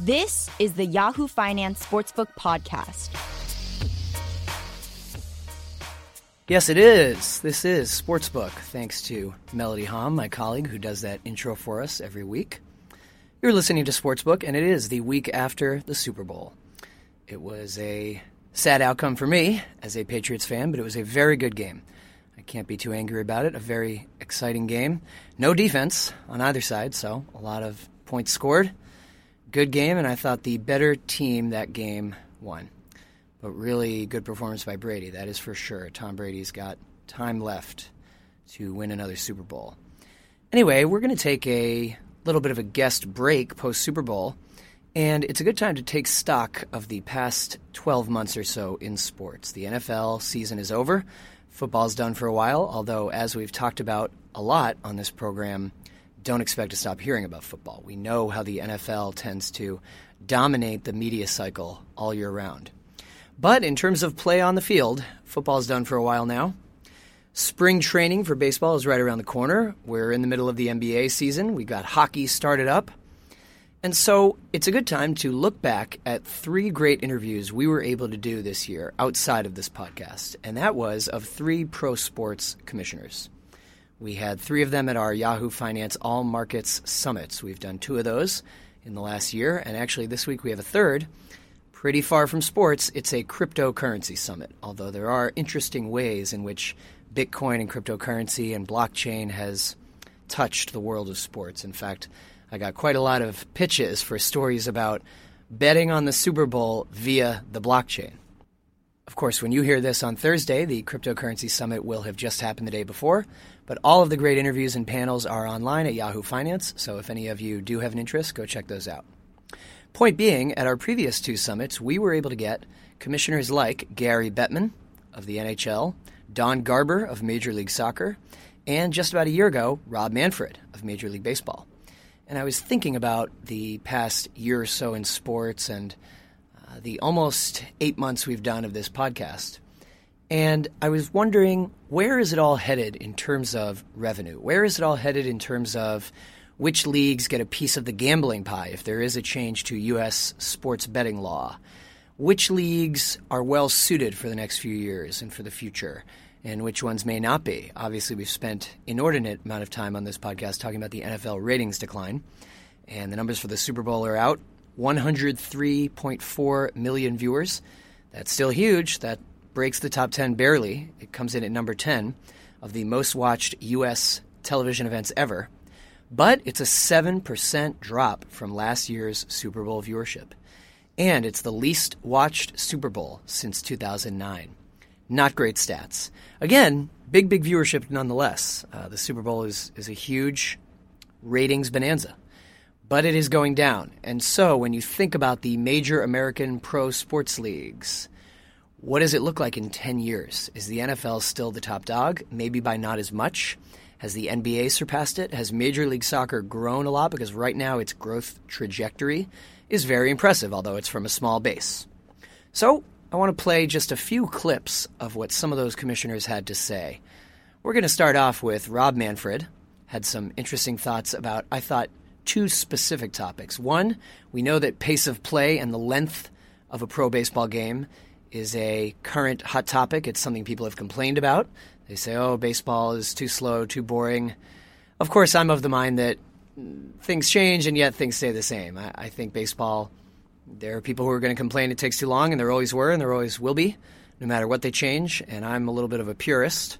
This is the Yahoo Finance Sportsbook Podcast. Yes, it is. This is Sportsbook, thanks to Melody Hahm, my colleague who does that intro for us every week. You're listening to Sportsbook, and it is the week after the Super Bowl. It was a sad outcome for me as a Patriots fan, but it was a very good game. I can't be too angry about it. A very exciting game. No defense on either side, so a lot of points scored good game, and I thought the better team that game won. But really good performance by Brady, that is for sure. Tom Brady's got time left to win another Super Bowl. Anyway, we're going to take a little bit of a guest break post Super Bowl, and it's a good time to take stock of the past 12 months or so in sports. The NFL season is over. Football's done for a while, although, as we've talked about a lot on this program, don't expect to stop hearing about football. We know how the NFL tends to dominate the media cycle all year round. But in terms of play on the field, football's done for a while now. Spring training for baseball is right around the corner. We're in the middle of the NBA season. We got hockey started up. And so it's a good time to look back at three great interviews we were able to do this year outside of this podcast. And that was of three pro sports commissioners. We had three of them at our Yahoo Finance All Markets Summits. We've done two of those in the last year, and actually this week we have a third. Pretty far from sports, it's a cryptocurrency summit, although there are interesting ways in which Bitcoin and cryptocurrency and blockchain has touched the world of sports. In fact, I got quite a lot of pitches for stories about betting on the Super Bowl via the blockchain. Of course, when you hear this on Thursday, the cryptocurrency summit will have just happened the day before. But all of the great interviews and panels are online at Yahoo Finance, so if any of you do have an interest, go check those out. Point being, at our previous two summits, we were able to get commissioners like Gary Bettman of the NHL, Don Garber of Major League Soccer, and just about a year ago, Rob Manfred of Major League Baseball. And I was thinking about the past year or so in sports and uh, the almost eight months we've done of this podcast. And I was wondering where is it all headed in terms of revenue? Where is it all headed in terms of which leagues get a piece of the gambling pie if there is a change to U.S. sports betting law? Which leagues are well suited for the next few years and for the future? And which ones may not be? Obviously, we've spent inordinate amount of time on this podcast talking about the NFL ratings decline, and the numbers for the Super Bowl are out: 103.4 million viewers. That's still huge. That breaks the top 10 barely. It comes in at number 10 of the most watched U.S. television events ever. But it's a 7% drop from last year's Super Bowl viewership. And it's the least watched Super Bowl since 2009. Not great stats. Again, big, big viewership nonetheless. Uh, the Super Bowl is, is a huge ratings bonanza. But it is going down. And so when you think about the major American pro sports leagues, what does it look like in 10 years? Is the NFL still the top dog? Maybe by not as much. Has the NBA surpassed it? Has Major League Soccer grown a lot? Because right now its growth trajectory is very impressive, although it's from a small base. So I want to play just a few clips of what some of those commissioners had to say. We're going to start off with Rob Manfred. Had some interesting thoughts about, I thought, two specific topics. One, we know that pace of play and the length of a pro baseball game is a current hot topic. It's something people have complained about. They say, oh, baseball is too slow, too boring. Of course, I'm of the mind that things change and yet things stay the same. I, I think baseball, there are people who are going to complain it takes too long, and there always were and there always will be, no matter what they change. And I'm a little bit of a purist.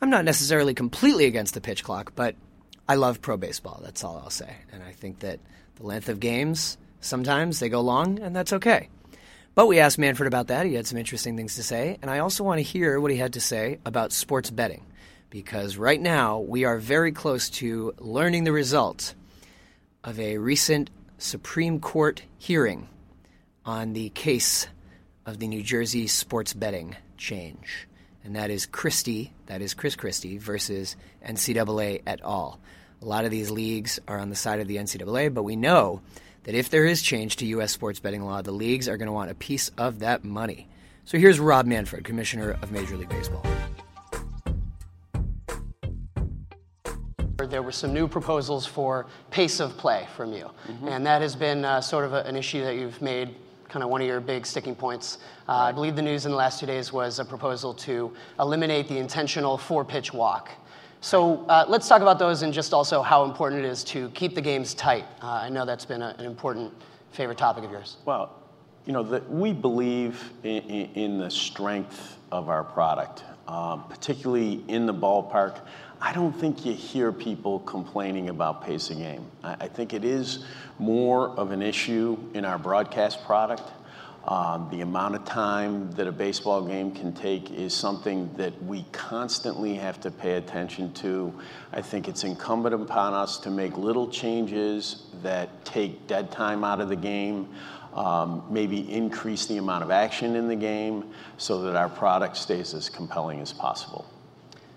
I'm not necessarily completely against the pitch clock, but I love pro baseball. That's all I'll say. And I think that the length of games, sometimes they go long, and that's okay. But we asked Manfred about that. He had some interesting things to say. And I also want to hear what he had to say about sports betting. Because right now, we are very close to learning the result of a recent Supreme Court hearing on the case of the New Jersey sports betting change. And that is Christie, that is Chris Christie, versus NCAA et al. A lot of these leagues are on the side of the NCAA, but we know that if there is change to U.S. sports betting law, the leagues are going to want a piece of that money. So here's Rob Manfred, Commissioner of Major League Baseball. there were some new proposals for pace of play from you. Mm-hmm. And that has been uh, sort of a, an issue that you've made kind of one of your big sticking points. Uh, I believe the news in the last two days was a proposal to eliminate the intentional four pitch walk. So uh, let's talk about those and just also how important it is to keep the games tight. Uh, I know that's been a, an important favorite topic of yours. Well, you know, the, we believe in, in, the strength of our product, um, particularly in the ballpark. I don't think you hear people complaining about pace of game. I, I think it is more of an issue in our broadcast product. Um, the amount of time that a baseball game can take is something that we constantly have to pay attention to. I think it's incumbent upon us to make little changes that take dead time out of the game, um, maybe increase the amount of action in the game so that our product stays as compelling as possible.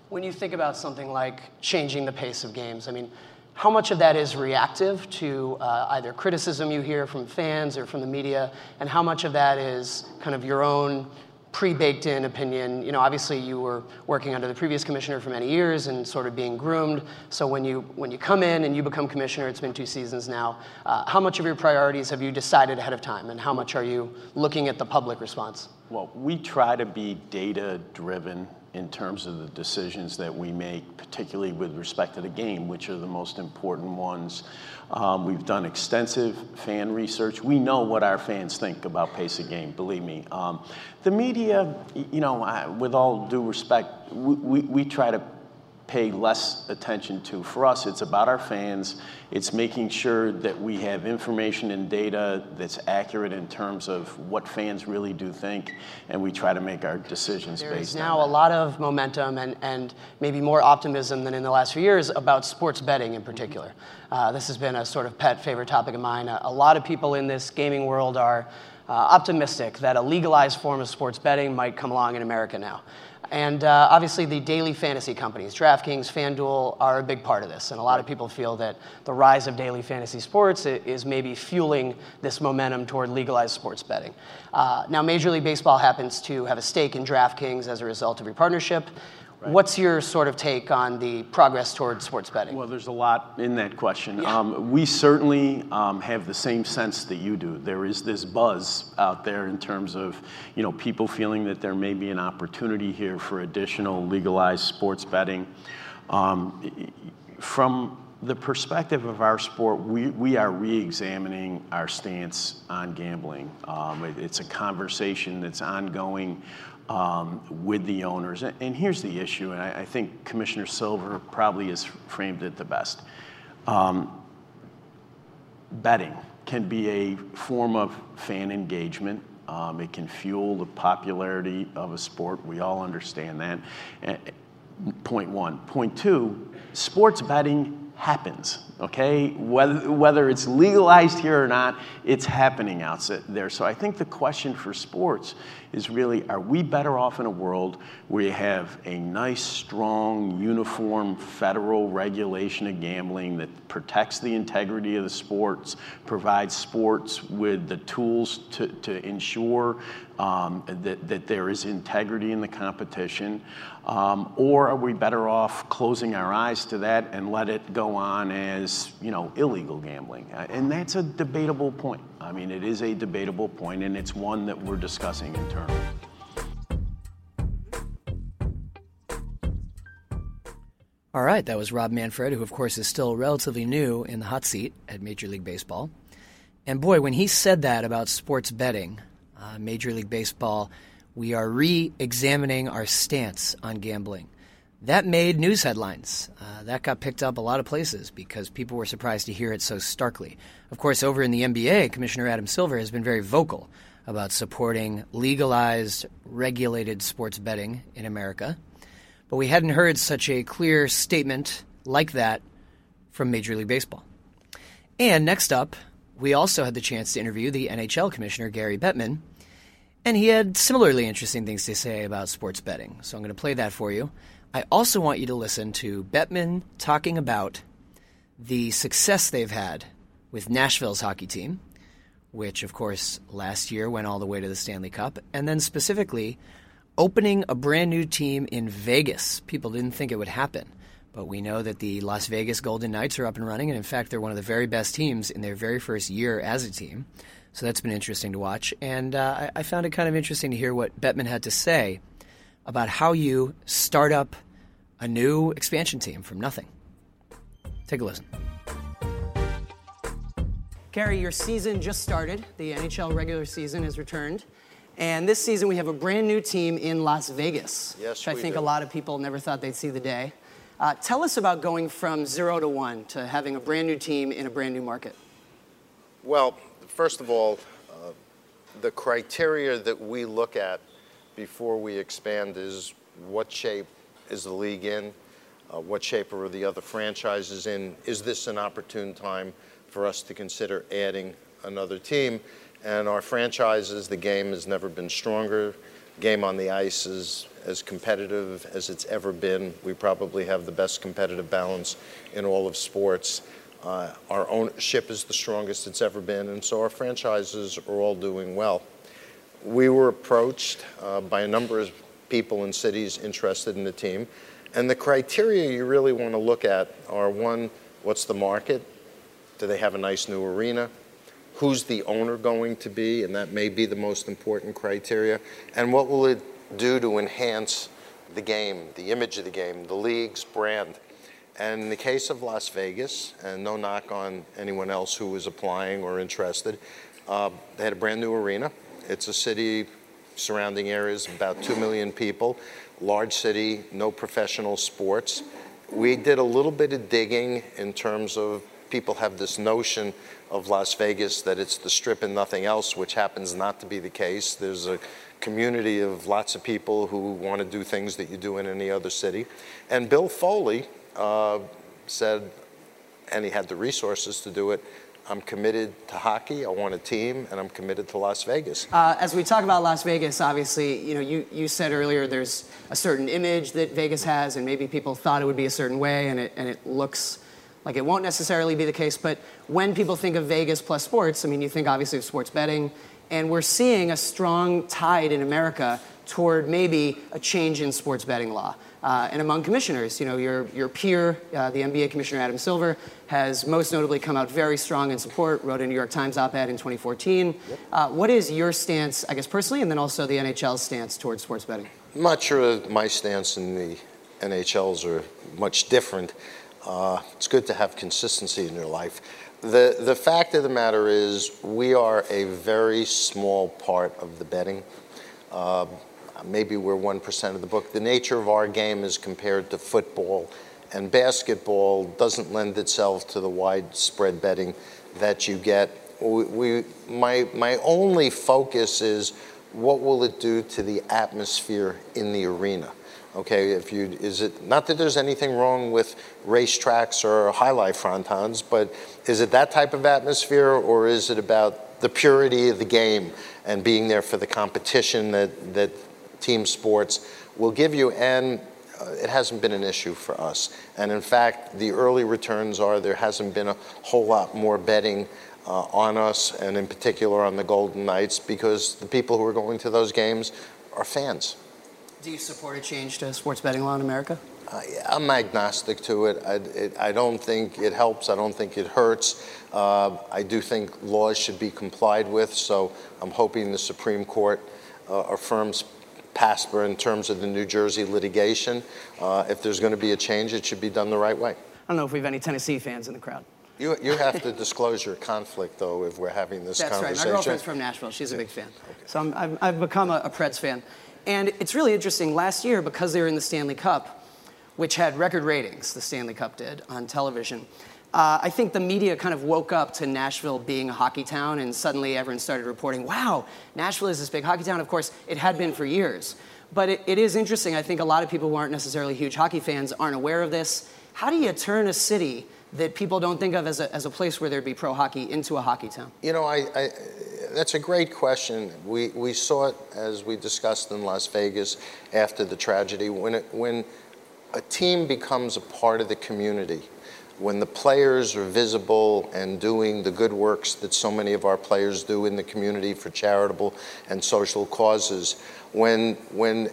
When you think about something like changing the pace of games, I mean, how much of that is reactive to uh, either criticism you hear from fans or from the media, and how much of that is kind of your own pre-baked in opinion. You know, obviously you were working under the previous commissioner for many years and sort of being groomed. So when you when you come in and you become commissioner, it's been two seasons now. Uh, how much of your priorities have you decided ahead of time, and how much are you looking at the public response? Well, we try to be data driven in terms of the decisions that we make, particularly with respect to the game, which are the most important ones. Um, we've done extensive fan research. We know what our fans think about pace of game, believe me. Um, the media, you know, I, with all due respect, we, we, we try to pay less attention to. For us, it's about our fans. It's making sure that we have information and data that's accurate in terms of what fans really do think, and we try to make our decisions there based on there's now a lot of momentum and, and maybe more optimism than in the last few years about sports betting in particular. Uh, this has been a sort of pet favorite topic of mine. A, a lot of people in this gaming world are uh, optimistic that a legalized form of sports betting might come along in America now. And uh, obviously, the daily fantasy companies, DraftKings, FanDuel, are a big part of this. And a lot of people feel that the rise of daily fantasy sports is maybe fueling this momentum toward legalized sports betting. Uh, now, Major League Baseball happens to have a stake in DraftKings as a result of your partnership. Right. What's your sort of take on the progress toward sports betting? Well, there's a lot in that question. Yeah. Um, we certainly um, have the same sense that you do. There is this buzz out there in terms of, you know, people feeling that there may be an opportunity here for additional legalized sports betting. Um, from the perspective of our sport, we, we are re-examining our stance on gambling. Um, it, it's a conversation that's ongoing um, with the owners. And here's the issue, and I, I, think Commissioner Silver probably has framed it the best. Um, betting can be a form of fan engagement. Um, it can fuel the popularity of a sport. We all understand that. point one. Point two, sports betting happens, okay? Whether, whether it's legalized here or not, it's happening out there. So I think the question for sports is really are we better off in a world where you have a nice, strong, uniform federal regulation of gambling that protects the integrity of the sports, provides sports with the tools to, to ensure um, that, that there is integrity in the competition? Um, or are we better off closing our eyes to that and let it go on as, you know, illegal gambling? Uh, and that's a debatable point. I mean, it is a debatable point, and it's one that we're discussing internally. All right, that was Rob Manfred, who, of course, is still relatively new in the hot seat at Major League Baseball. And boy, when he said that about sports betting, uh, Major League Baseball, we are re examining our stance on gambling. That made news headlines. Uh, that got picked up a lot of places because people were surprised to hear it so starkly. Of course, over in the NBA, Commissioner Adam Silver has been very vocal about supporting legalized, regulated sports betting in America. But we hadn't heard such a clear statement like that from Major League Baseball. And next up, we also had the chance to interview the NHL Commissioner Gary Bettman, and he had similarly interesting things to say about sports betting. So I'm going to play that for you. I also want you to listen to Bettman talking about the success they've had with Nashville's hockey team, which, of course, last year went all the way to the Stanley Cup, and then specifically opening a brand new team in Vegas. People didn't think it would happen, But we know that the Las Vegas Golden Knights are up and running, and in fact, they're one of the very best teams in their very first year as a team. So that's been interesting to watch. And uh, I, I found it kind of interesting to hear what Bettman had to say about how you start up a new expansion team from nothing. Take a listen. Gary, your season just started. The NHL regular season has returned. And this season, we have a brand new team in Las Vegas, Yes, which I think do. a lot of people never thought they'd see the day. Uh, tell us about going from zero to one to having a brand new team in a brand new market. Well, first of all, uh, the criteria that we look at before we expand is what shape is the league in? Uh, what shape are the other franchises in? Is this an opportune time for us to consider adding another team? And our franchises, the game has never been stronger. Game on the ice is as competitive as it's ever been. We probably have the best competitive balance in all of sports. Uh, our ownership is the strongest it's ever been, and so our franchises are all doing well. We were approached uh, by a number of people in cities interested in the team, and the criteria you really want to look at are one, what's the market? Do they have a nice new arena? Who's the owner going to be? And that may be the most important criteria. And what will it do to enhance the game, the image of the game, the league's brand? And in the case of Las Vegas, and no knock on anyone else who was applying or interested, uh, they had a brand new arena. It's a city, surrounding areas, about 2 million people, large city, no professional sports. We did a little bit of digging in terms of people have this notion of Las Vegas that it's the strip and nothing else, which happens not to be the case. There's a community of lots of people who want to do things that you do in any other city. And Bill Foley uh, said, and he had the resources to do it. I'm committed to hockey. I want a team, and I'm committed to Las Vegas. Uh, as we talk about Las Vegas, obviously, you know, you, you said earlier there's a certain image that Vegas has, and maybe people thought it would be a certain way, and it, and it looks like it won't necessarily be the case. But when people think of Vegas plus sports, I mean, you think obviously of sports betting, and we're seeing a strong tide in America toward maybe a change in sports betting law. Uh, and among commissioners, you know, your, your peer, uh, the NBA commissioner Adam Silver, has most notably come out very strong in support, wrote a New York Times op ed in 2014. Uh, what is your stance, I guess, personally, and then also the NHL's stance towards sports betting? I'm not sure my stance and the NHL's are much different. Uh, it's good to have consistency in your life. The, the fact of the matter is, we are a very small part of the betting. Maybe we're 1% of the book. The nature of our game is compared to football, and basketball doesn't lend itself to the widespread betting that you get. We, we, my, my only focus is what will it do to the atmosphere in the arena? Okay, if you is it not that there's anything wrong with racetracks or jai alai frontons, but is it that type of atmosphere, or is it about the purity of the game and being there for the competition that that team sports will give you? And uh, it hasn't been an issue for us. And in fact, the early returns are there hasn't been a whole lot more betting. Uh, on us, and in particular on the Golden Knights, because the people who are going to those games are fans. Do you support a change to sports betting law in America? I, I'm agnostic to it. I, it. I don't think it helps. I don't think it hurts. Uh, I do think laws should be complied with. So I'm hoping the Supreme Court uh, affirms PASPA in terms of the New Jersey litigation. Uh, if there's going to be a change, it should be done the right way. I don't know if we have any Tennessee fans in the crowd. You, you have to disclose your conflict, though, if we're having this That's right. conversation. My girlfriend's from Nashville. She's a big fan. So I'm, I've, I've become a, a Preds fan. And it's really interesting. Last year, because they were in the Stanley Cup, which had record ratings, the Stanley Cup did on television, uh, I think the media kind of woke up to Nashville being a hockey town, and suddenly everyone started reporting, wow, Nashville is this big hockey town. Of course, it had been for years. But it, it is interesting. I think a lot of people who aren't necessarily huge hockey fans aren't aware of this. How do you turn a city that people don't think of as a, as a place where there'd be pro hockey into a hockey town? You know, I, I, that's a great question. We, we saw it as we discussed in Las Vegas after the tragedy. When, it, when a team becomes a part of the community, when the players are visible and doing the good works that so many of our players do in the community for charitable and social causes, when, when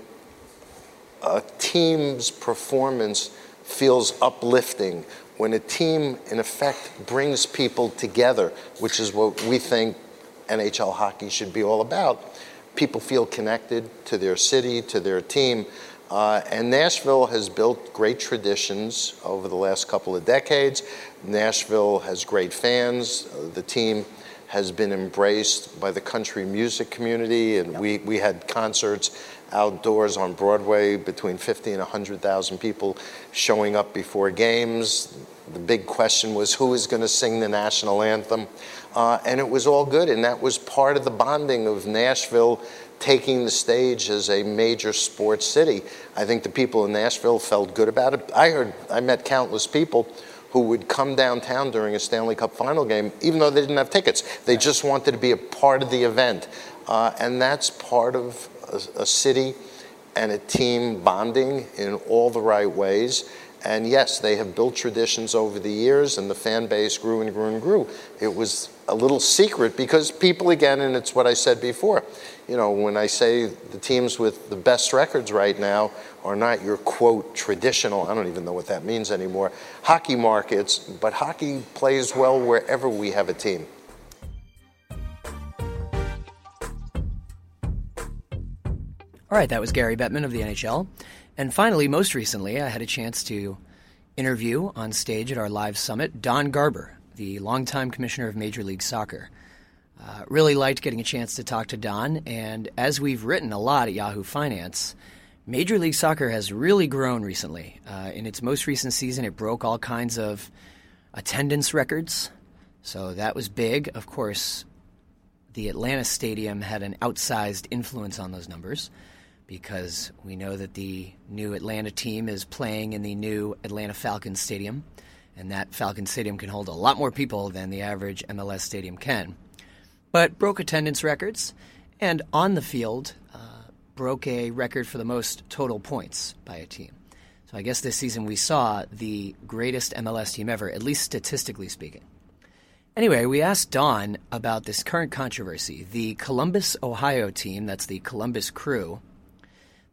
a team's performance feels uplifting, when a team, in effect, brings people together, which is what we think NHL hockey should be all about, people feel connected to their city, to their team. Uh, and Nashville has built great traditions over the last couple of decades. Nashville has great fans. Uh, the team has been embraced by the country music community, and yep. we, we had concerts outdoors on Broadway between 50 and 100,000 people showing up before games. The big question was who is going to sing the national anthem? Uh, and it was all good, and that was part of the bonding of Nashville taking the stage as a major sports city. I think the people in Nashville felt good about it. I heard, I met countless people who would come downtown during a Stanley Cup final game, even though they didn't have tickets. They just wanted to be a part of the event. Uh, and that's part of a, a city and a team bonding in all the right ways. And yes, they have built traditions over the years, and the fan base grew and grew and grew. It was a little secret because people, again, and it's what I said before, you know, when I say the teams with the best records right now are not your quote traditional, I don't even know what that means anymore, hockey markets, but hockey plays well wherever we have a team. All right, that was Gary Bettman of the NHL. And finally, most recently, I had a chance to interview on stage at our live summit Don Garber, the longtime commissioner of Major League Soccer. Uh, really liked getting a chance to talk to Don, and as we've written a lot at Yahoo Finance, Major League Soccer has really grown recently. Uh, in its most recent season, it broke all kinds of attendance records, so that was big. Of course, the Atlanta Stadium had an outsized influence on those numbers because we know that the new Atlanta team is playing in the new Atlanta Falcons Stadium, and that Falcon Stadium can hold a lot more people than the average MLS stadium can. But broke attendance records, and on the field, uh, broke a record for the most total points by a team. So I guess this season we saw the greatest MLS team ever, at least statistically speaking. Anyway, we asked Don about this current controversy. The Columbus, Ohio team, that's the Columbus Crew,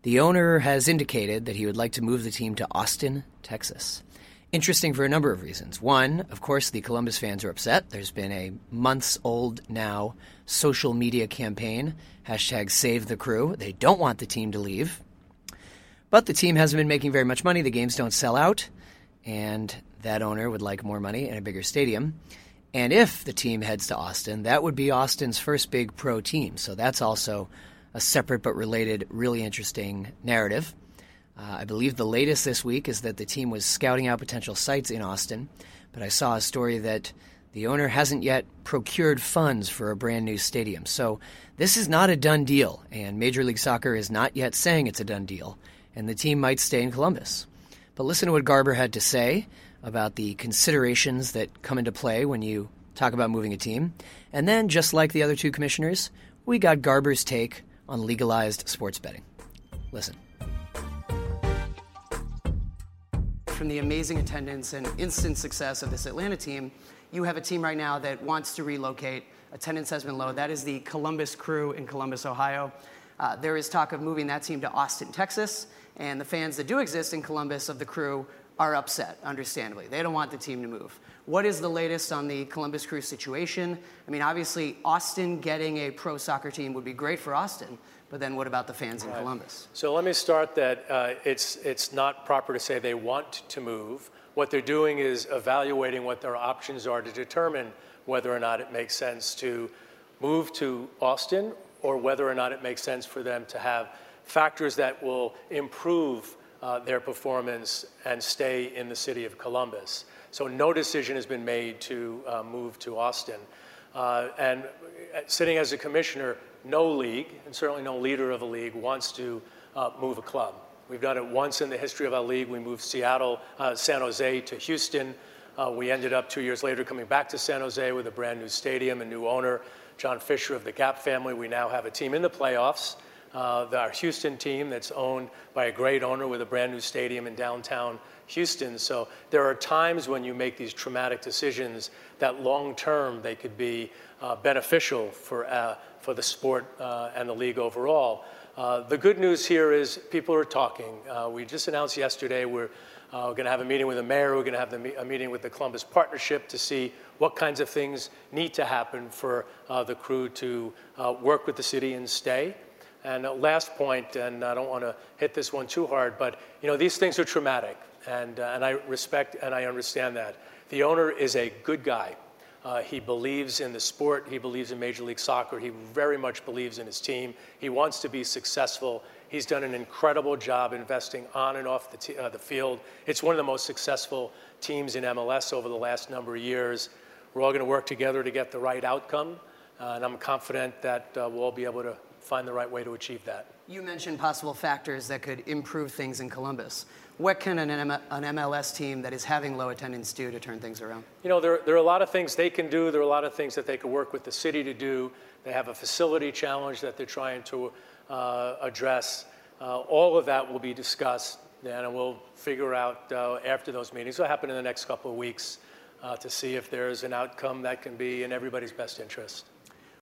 the owner has indicated that he would like to move the team to Austin, Texas. Interesting for a number of reasons. One, of course, the Columbus fans are upset. There's been a months old now social media campaign, hashtag save the crew. They don't want the team to leave. But the team hasn't been making very much money. The games don't sell out. And that owner would like more money and a bigger stadium. And if the team heads to Austin, that would be Austin's first big pro team. So that's also a separate but related, really interesting narrative. Uh, I believe the latest this week is that the team was scouting out potential sites in Austin, but I saw a story that the owner hasn't yet procured funds for a brand new stadium. So this is not a done deal, and Major League Soccer is not yet saying it's a done deal, and the team might stay in Columbus. But listen to what Garber had to say about the considerations that come into play when you talk about moving a team. And then, just like the other two commissioners, we got Garber's take on legalized sports betting. Listen. From the amazing attendance and instant success of this Atlanta team, you have a team right now that wants to relocate. Attendance has been low. That is the Columbus crew in Columbus, Ohio. Uh, there is talk of moving that team to Austin, Texas, and the fans that do exist in Columbus of the crew are upset, understandably. They don't want the team to move. What is the latest on the Columbus Crew situation? I mean, obviously, Austin getting a pro soccer team would be great for Austin, but then what about the fans in Columbus? So let me start that uh, it's, it's not proper to say they want to move. What they're doing is evaluating what their options are to determine whether or not it makes sense to move to Austin or whether or not it makes sense for them to have factors that will improve uh, their performance and stay in the city of Columbus. So no decision has been made to uh, move to Austin. Uh, and uh, sitting as a commissioner, no league, and certainly no leader of a league, wants to uh, move a club. We've done it once in the history of our league. We moved Seattle, uh, San Jose to Houston. we ended up two years later coming back to San Jose with a brand new stadium, a new owner, John Fisher of the Gap family. We now have a team in the playoffs uh, our Houston team that's owned by a great owner with a brand new stadium in downtown Houston. So there are times when you make these traumatic decisions that long term they could be uh, beneficial for, uh, for the sport uh, and the league overall. Uh, the good news here is people are talking. Uh, we just announced yesterday we're Uh, we're going to have a meeting with the mayor. We're going to have the, a meeting with the Columbus Partnership to see what kinds of things need to happen for uh, the crew to uh, work with the city and stay. And last point, and I don't want to hit this one too hard, but you know these things are traumatic, and uh, and I respect and I understand that. The owner is a good guy. Uh, he believes in the sport. He believes in Major League Soccer. He very much believes in his team. He wants to be successful. He's done an incredible job investing on and off the, t- uh, the field. It's one of the most successful teams in MLS over the last number of years. We're all going to work together to get the right outcome, uh, and I'm confident that uh, we'll all be able to find the right way to achieve that. You mentioned possible factors that could improve things in Columbus. What can an, M- an MLS team that is having low attendance do to turn things around? You know, there, there are a lot of things they can do. There are a lot of things that they could work with the city to do. They have a facility challenge that they're trying to uh, address. Uh, all of that will be discussed, then, and we'll figure out uh, after those meetings. It'll happen in the next couple of weeks uh, to see if there's an outcome that can be in everybody's best interest.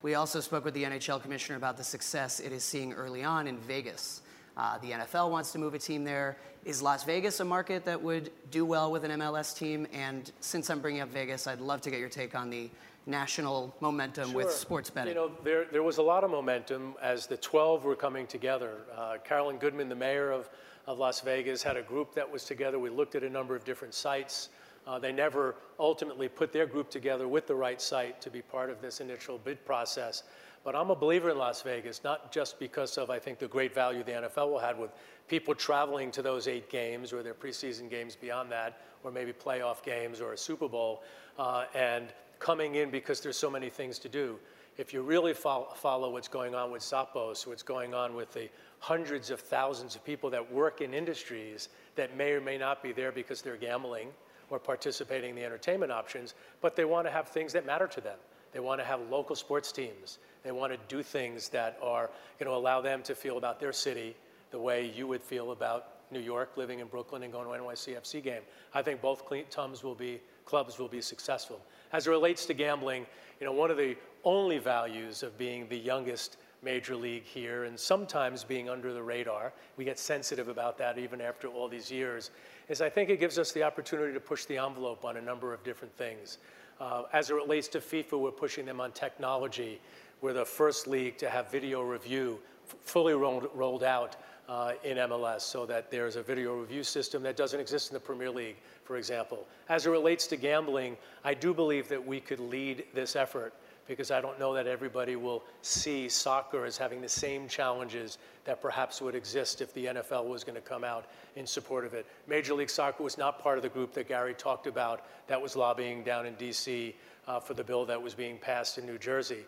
We also spoke with the NHL commissioner about the success it is seeing early on in Vegas. Uh, the NFL wants to move a team there. Is Las Vegas a market that would do well with an MLS team? And since I'm bringing up Vegas, I'd love to get your take on the national momentum sure. with sports betting? You know, there, there was a lot of momentum as the 12 were coming together. Uh, Carolyn Goodman, the mayor of, of Las Vegas, had a group that was together. We looked at a number of different sites. Uh, they never ultimately put their group together with the right site to be part of this initial bid process. But I'm a believer in Las Vegas, not just because of, I think, the great value the NFL will have with people traveling to those eight games or their preseason games beyond that, or maybe playoff games or a Super Bowl, uh, and coming in because there's so many things to do. If you really follow, follow what's going on with Zappos, what's going on with the hundreds of thousands of people that work in industries that may or may not be there because they're gambling or participating in the entertainment options, but they want to have things that matter to them. They want to have local sports teams. They want to do things that are going to allow them to feel about their city the way you would feel about New York, living in Brooklyn and going to an NYCFC game. I think both clubs will be clubs will be successful. As it relates to gambling, you know, one of the only values of being the youngest major league here and sometimes being under the radar, we get sensitive about that even after all these years, is I think it gives us the opportunity to push the envelope on a number of different things. Uh, as it relates to FIFA, we're pushing them on technology. We're the first league to have video review fully rolled, rolled out uh, in MLS so that there's a video review system that doesn't exist in the Premier League, for example. As it relates to gambling, I do believe that we could lead this effort because I don't know that everybody will see soccer as having the same challenges that perhaps would exist if the NFL was going to come out in support of it. Major League Soccer was not part of the group that Gary talked about that was lobbying down in D.C. Uh, for the bill that was being passed in New Jersey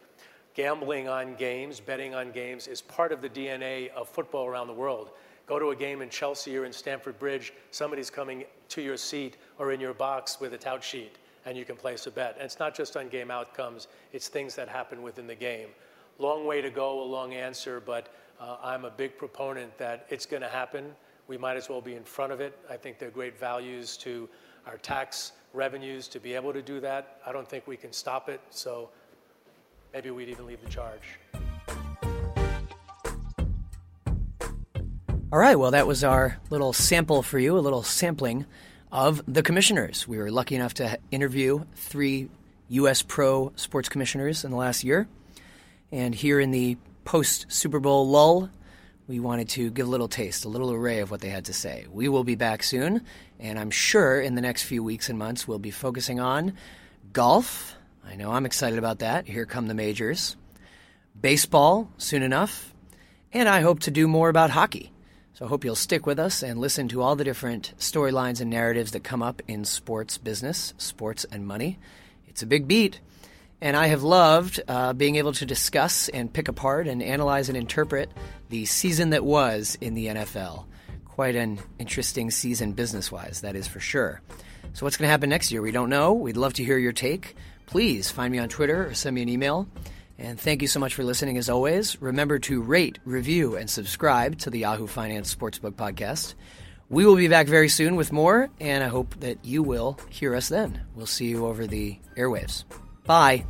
gambling on games, betting on games is part of the DNA of football around the world. Go to a game in Chelsea or in Stamford Bridge, somebody's coming to your seat or in your box with a tout sheet, and you can place a bet. And it's not just on game outcomes, it's things that happen within the game. Long way to go, a long answer, but uh, I'm a big proponent that it's going to happen. We might as well be in front of it. I think there are great values to our tax revenues to be able to do that. I don't think we can stop it, so maybe we'd even leave the charge. All right, well, that was our little sample for you, a little sampling of the commissioners. We were lucky enough to interview three U.S. pro sports commissioners in the last year. And here in the post Super Bowl lull, we wanted to give a little taste, a little array of what they had to say. We will be back soon, and I'm sure in the next few weeks and months we'll be focusing on golf. I know I'm excited about that. Here come the majors. Baseball soon enough. And I hope to do more about hockey. So I hope you'll stick with us and listen to all the different storylines and narratives that come up in sports business, sports and money. It's a big beat. And I have loved uh, being able to discuss and pick apart and analyze and interpret the season that was in the NFL. Quite an interesting season business wise, that is for sure. So, what's going to happen next year? We don't know. We'd love to hear your take. Please find me on Twitter or send me an email. And thank you so much for listening as always. Remember to rate, review, and subscribe to the Yahoo Finance Sportsbook podcast. We will be back very soon with more, and I hope that you will hear us then. We'll see you over the airwaves. Bye.